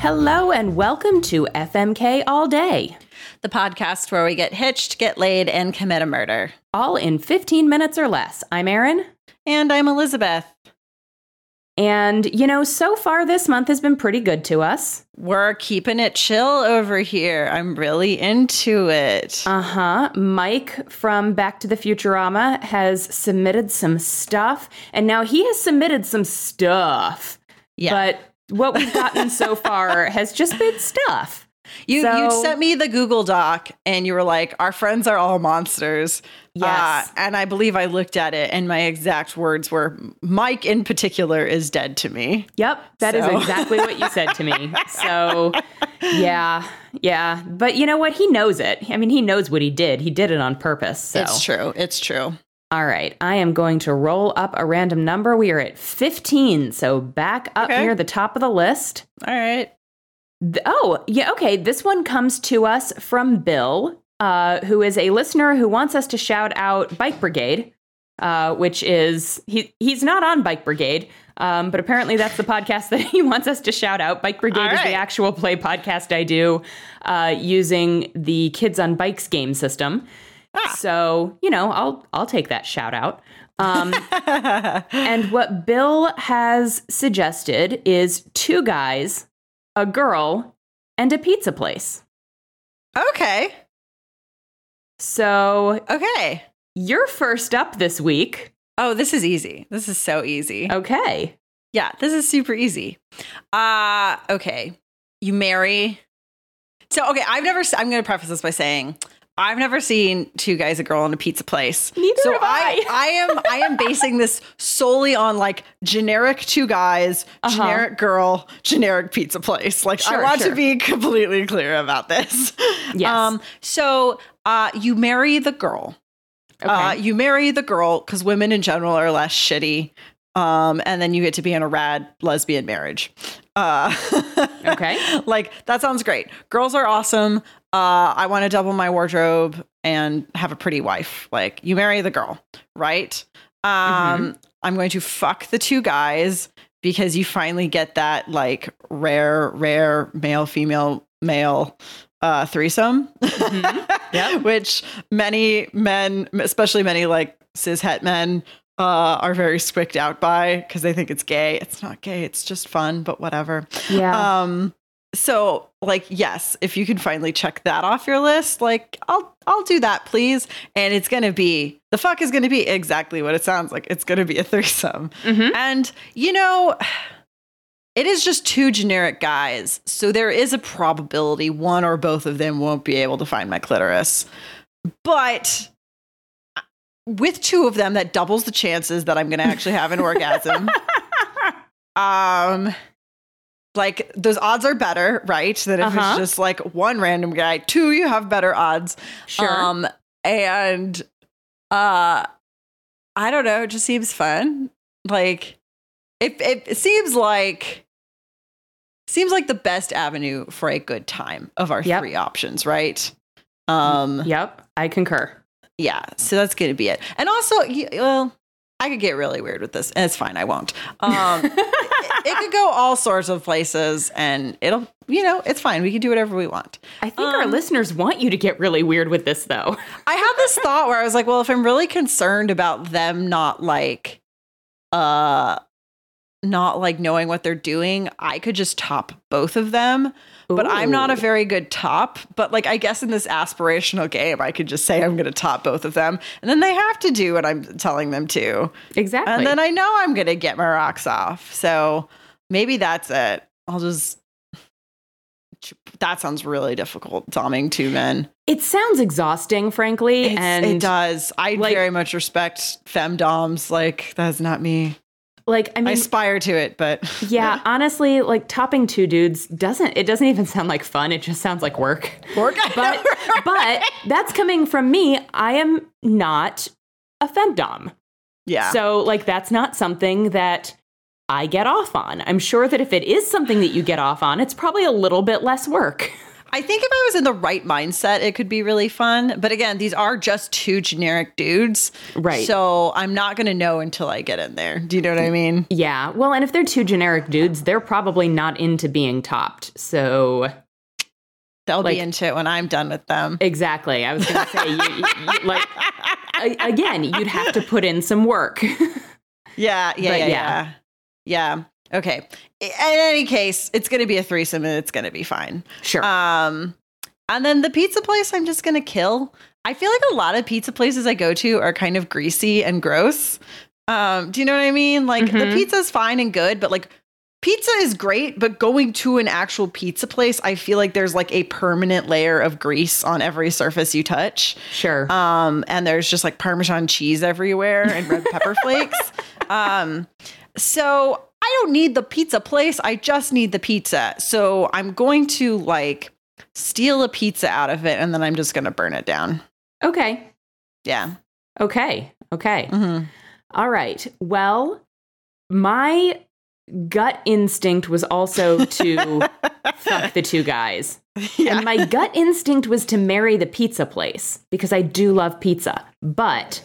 Hello and welcome to FMK All Day, the podcast where we get hitched, get laid, and commit a murder. all in 15 minutes or less. I'm Erin. And I'm Elizabeth. And, you know, so far this month has been pretty good to us. We're keeping it chill over here. I'm really into it. Uh huh. Mike from Back to the Futurama has submitted some stuff, and now he has submitted some stuff. Yeah. But what we've gotten so far has just been stuff. you so- you sent me the Google Doc and you were like, "Our friends are all monsters." Yes. Uh, and I believe I looked at it, and my exact words were, "Mike in particular is dead to me." Yep, that is So- exactly what you said to me. So, yeah, yeah. But you know what? He knows it. I mean, he knows what he did. He did it on purpose. So, It's true. It's true. All right. I am going to roll up a random number. We are at 15. So, back up Okay. near the top of the list. All right. Oh, yeah. Okay. This one comes to us from Bill, uh, who is a listener who wants us to shout out Bike Brigade, uh, which is he he's not on Bike Brigade, um, but apparently that's the podcast that he wants us to shout out. Bike Brigade All is the actual play podcast I do uh, using the Kids on Bikes game system. Ah. So you know, I'll I'll take that shout out. Um, and what Bill has suggested is two guys, a girl, and a pizza place. okay. So Okay. you're first up this week. Oh, this is easy. This is so easy. Okay. Yeah, this is super easy. Uh okay. You marry. So okay, I've never I'm going to preface this by saying I've never seen two guys a girl in a pizza place. Neither so have I. I am I am basing this solely on like generic two guys, Uh-huh. generic girl, generic pizza place. Like Sure, I want sure. to be completely clear about this. Yes. so uh you marry the girl. Okay. Uh, you marry the girl because women in general are less shitty. Um, and then you get to be in a rad lesbian marriage. Uh, Okay. like that sounds great. Girls are awesome. Uh, I want to double my wardrobe and have a pretty wife. Like you marry the girl, right? Um, Mm-hmm. I'm going to fuck the two guys because you finally get that like rare, rare male, female, male uh, threesome. Mm-hmm. Yep. which many men, especially many like cis het men, uh, are very squicked out by because they think it's gay. It's not gay. It's just fun, but whatever. yeah. Um, so like, yes, if you can finally check that off your list, like, I'll I'll do that, please. And it's gonna be the fuck is gonna be exactly what it sounds like. It's gonna be a threesome. Mhm. And you know, it is just two generic guys. So there is a probability one or both of them won't be able to find my clitoris. But with two of them, that doubles the chances that I'm going to actually have an orgasm. Um, like those odds are better, right? Than if Uh-huh. it's just like one random guy. Two, you have better odds. Sure. Um, and uh, I don't know. It just seems fun. Like it, it, it seems like seems like the best avenue for a good time of our Yep. three options, right? Um, yep. I concur. Yeah. So that's gonna be it. And also, well, I could get really weird with this, and it's fine. I won't. Um, it, it could go all sorts of places, and it'll, you know, it's fine. We can do whatever we want. I think our Um, listeners want you to get really weird with this, though. I had this thought where I was like, well, if I'm really concerned about them not like uh not like knowing what they're doing, I could just top both of them. But I'm not a very good top. But like I guess in this aspirational game, I could just say I'm gonna top both of them. And then they have to do what I'm telling them to. exactly. And then I know I'm gonna get my rocks off. So maybe that's it. I'll just that sounds really difficult, doming two men. it sounds exhausting, frankly, It's- and it does. I like- very much respect femdoms. Like that's not me. Like I I mean, aspire to it, but yeah, honestly, like topping two dudes doesn't it doesn't even sound like fun. It just sounds like work. work. But but that's coming from me. I am not a femdom. yeah, So, like, that's not something that I get off on. I'm sure that if it is something that you get off on, it's probably a little bit less work. I think if I was in the right mindset, it could be really fun. But again, these are just two generic dudes. Right. So I'm not going to know until I get in there. Do you know what I mean? Yeah. Well, and if they're two generic dudes, they're probably not into being topped. So They'll Like- be into it when I'm done with them. exactly. I was going to say, you, you, you- like, again, you'd have to put in some work. Yeah, yeah, But yeah, yeah. yeah. Yeah. Okay. In any case, it's going to be a threesome and it's going to be fine. sure. Um, and then the pizza place, I'm just gonna kill. I feel like a lot of pizza places I go to are kind of greasy and gross. Um, do you know what I mean? Like the Mhm. pizza's fine and good, but like pizza is great, but going to an actual pizza place, I feel like there's like a permanent layer of grease on every surface you touch. sure. Um, and there's just like Parmesan cheese everywhere and red pepper flakes. Um, so I don't need the pizza place. I just need the pizza. So I'm going to like steal a pizza out of it and then I'm just going to burn it down. okay. Yeah. Okay. Okay. hmm All right. Well, my gut instinct was also to fuck the two guys. Yeah. And my gut instinct was to marry the pizza place because I do love pizza. But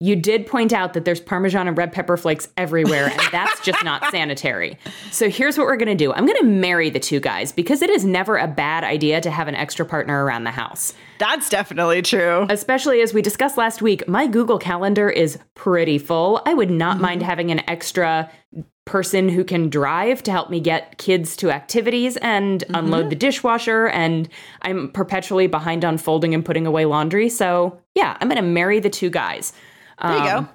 you did point out that there's Parmesan and red pepper flakes everywhere, and that's just not sanitary. So here's what we're gonna do I'm gonna marry the two guys because it is never a bad idea to have an extra partner around the house. That's definitely true. Especially as we discussed last week, my Google Calendar is pretty full. I would not mind mm-hmm. having an extra person who can drive to help me get kids to activities and unload the mm-hmm. dishwasher. And I'm perpetually behind on folding and putting away laundry. So, yeah, I'm going to marry the two guys. There you Um, go.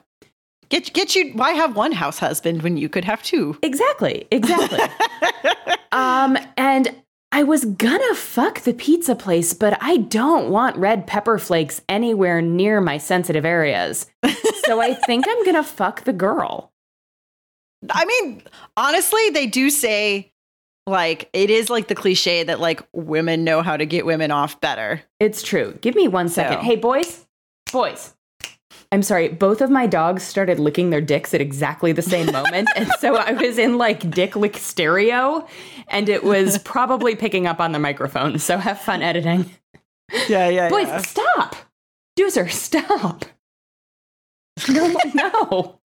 Get get you why have one house husband when you could have two? Exactly. Exactly. um, and I was gonna fuck the pizza place, but I don't want red pepper flakes anywhere near my sensitive areas. so I think I'm gonna fuck the girl. I mean, honestly, they do say like it is like the cliche that like women know how to get women off better. It's true. Give me one second. So- Hey, boys, boys. I'm sorry, both of my dogs started licking their dicks at exactly the same moment. and so I was in like dick lick stereo, and it was probably picking up on the microphone. So have fun editing. Yeah, yeah. Boys, stop. Doozer, stop. No, no.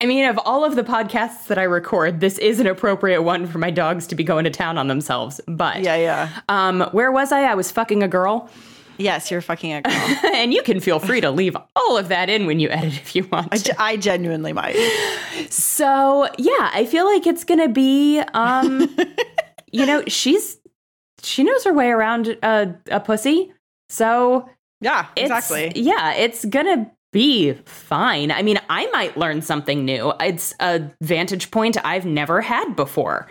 I mean, of all of the podcasts that I record, this is an appropriate one for my dogs to be going to town on themselves. But Yeah, yeah. um, where was I? I was fucking a girl. Yes, you're fucking a girl. and you can feel free to leave all of that in when you edit if you want. I, to. ge- I genuinely might. So yeah, I feel like it's gonna be um you know, she's she knows her way around a, a pussy. So Yeah, exactly. yeah, it's gonna be fine. I mean, I might learn something new. It's a vantage point I've never had before.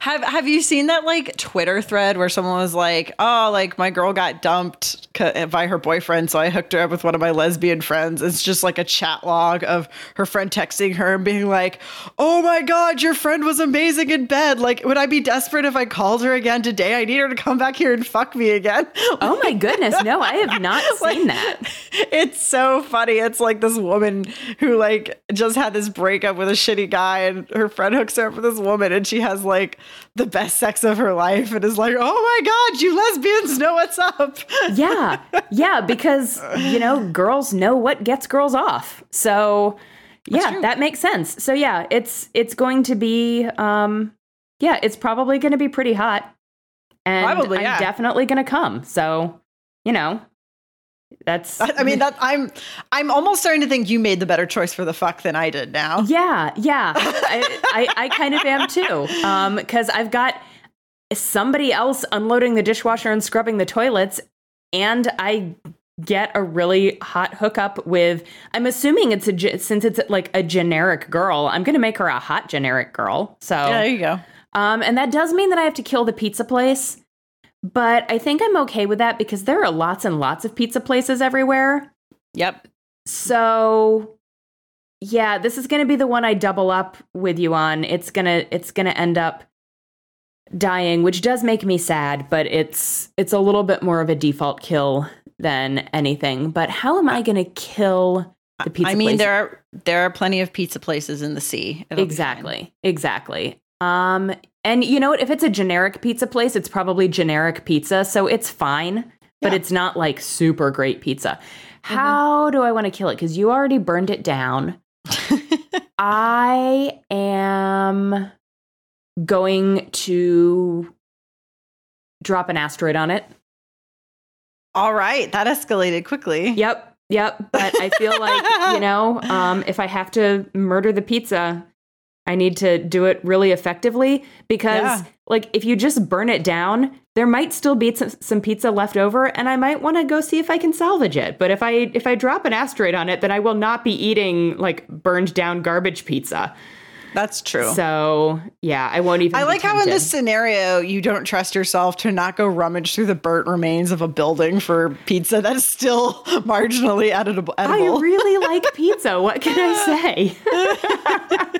Have Have you seen that like Twitter thread where someone was like, "Oh, like my girl got dumped by her boyfriend, so I hooked her up with one of my lesbian friends." It's just like a chat log of her friend texting her and being like, "Oh my god, your friend was amazing in bed. Like, would I be desperate if I called her again today? I need her to come back here and fuck me again." Oh my goodness, no, I have not seen that. it's so funny. It's like this woman who like just had this breakup with a shitty guy, and her friend hooks her up with this woman, and she has like the best sex of her life, and is like, "Oh my god, you lesbians know what's up." Yeah. Yeah, because you know, girls know what gets girls off. So yeah, that makes sense. So yeah, it's it's going to be um yeah, it's probably going to be pretty hot. And Probably, I'm yeah. definitely going to come. So, you know, that's I mean, that I'm I'm almost starting to think you made the better choice for the fuck than I did now. Yeah, yeah. I, I, I kind of am too. Um, because I've got somebody else unloading the dishwasher and scrubbing the toilets, and I get a really hot hookup with. I'm assuming it's a since it's like a generic girl. I'm gonna make her a hot generic girl. So Yeah, there you go. um, and that does mean that I have to kill the pizza place. But I think I'm okay with that because there are lots and lots of pizza places everywhere. Yep. So yeah, this is going to be the one I double up with you on. It's going to it's going to end up dying, which does make me sad, but it's it's a little bit more of a default kill than anything. But how am I going to kill the pizza I mean, place? there are there are plenty of pizza places in the sea. It'll exactly. Exactly. Um, and you know what? If it's a generic pizza place, it's probably generic pizza, so it's fine, but Yeah. it's not like super great pizza. How do I want to kill it? Because you already burned it down. I am going to drop an asteroid on it. All right, that escalated quickly. Yep, yep. But I feel like, you know, um, if I have to murder the pizza, I need to do it really effectively because, Yeah. like, if you just burn it down, there might still be some, some pizza left over, and I might want to go see if I can salvage it. But if I if I drop an asteroid on it, then I will not be eating like burned down garbage pizza. That's true. So yeah, I won't even. I like how in this scenario you don't trust yourself to not go rummage through the burnt remains of a building for pizza that is still marginally edible. I really like pizza. What can I say?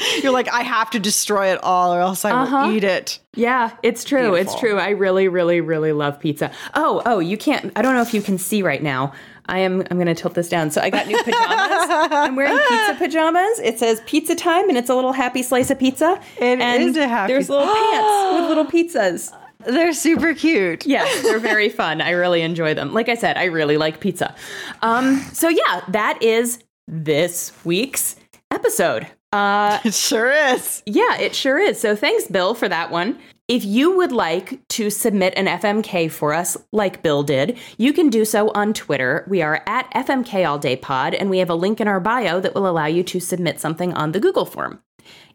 You're like, I have to destroy it all, or else I Uh-huh. will eat it. Yeah, it's true. It's true. I really, really, really love pizza. Oh, oh, you can't. I don't know if you can see right now. I am. I'm going to tilt this down. So I got new pajamas. I'm wearing pizza pajamas. It says pizza time, and it's a little happy slice of pizza. It and is a happy- There's little pants with little pizzas. They're super cute. Yes, they're very fun. I really enjoy them. Like I said, I really like pizza. Um, so yeah, that is this week's episode. Uh, It sure is. yeah, it sure is. So thanks, Bill, for that one. If you would like to submit an FMK for us, like Bill did, you can do so on Twitter. We are at FMK All Day Pod, and we have a link in our bio that will allow you to submit something on the Google form.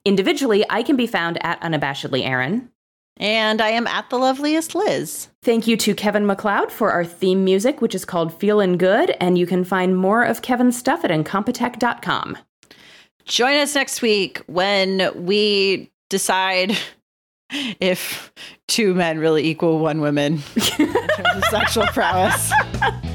Individually, I can be found at Unabashedly Erin. And I am at the loveliest Liz. Thank you to Kevin MacLeod for our theme music, which is called Feelin' Good, and you can find more of Kevin's stuff at incompetech.com. Join us next week when we decide if two men really equal one woman in terms of sexual prowess.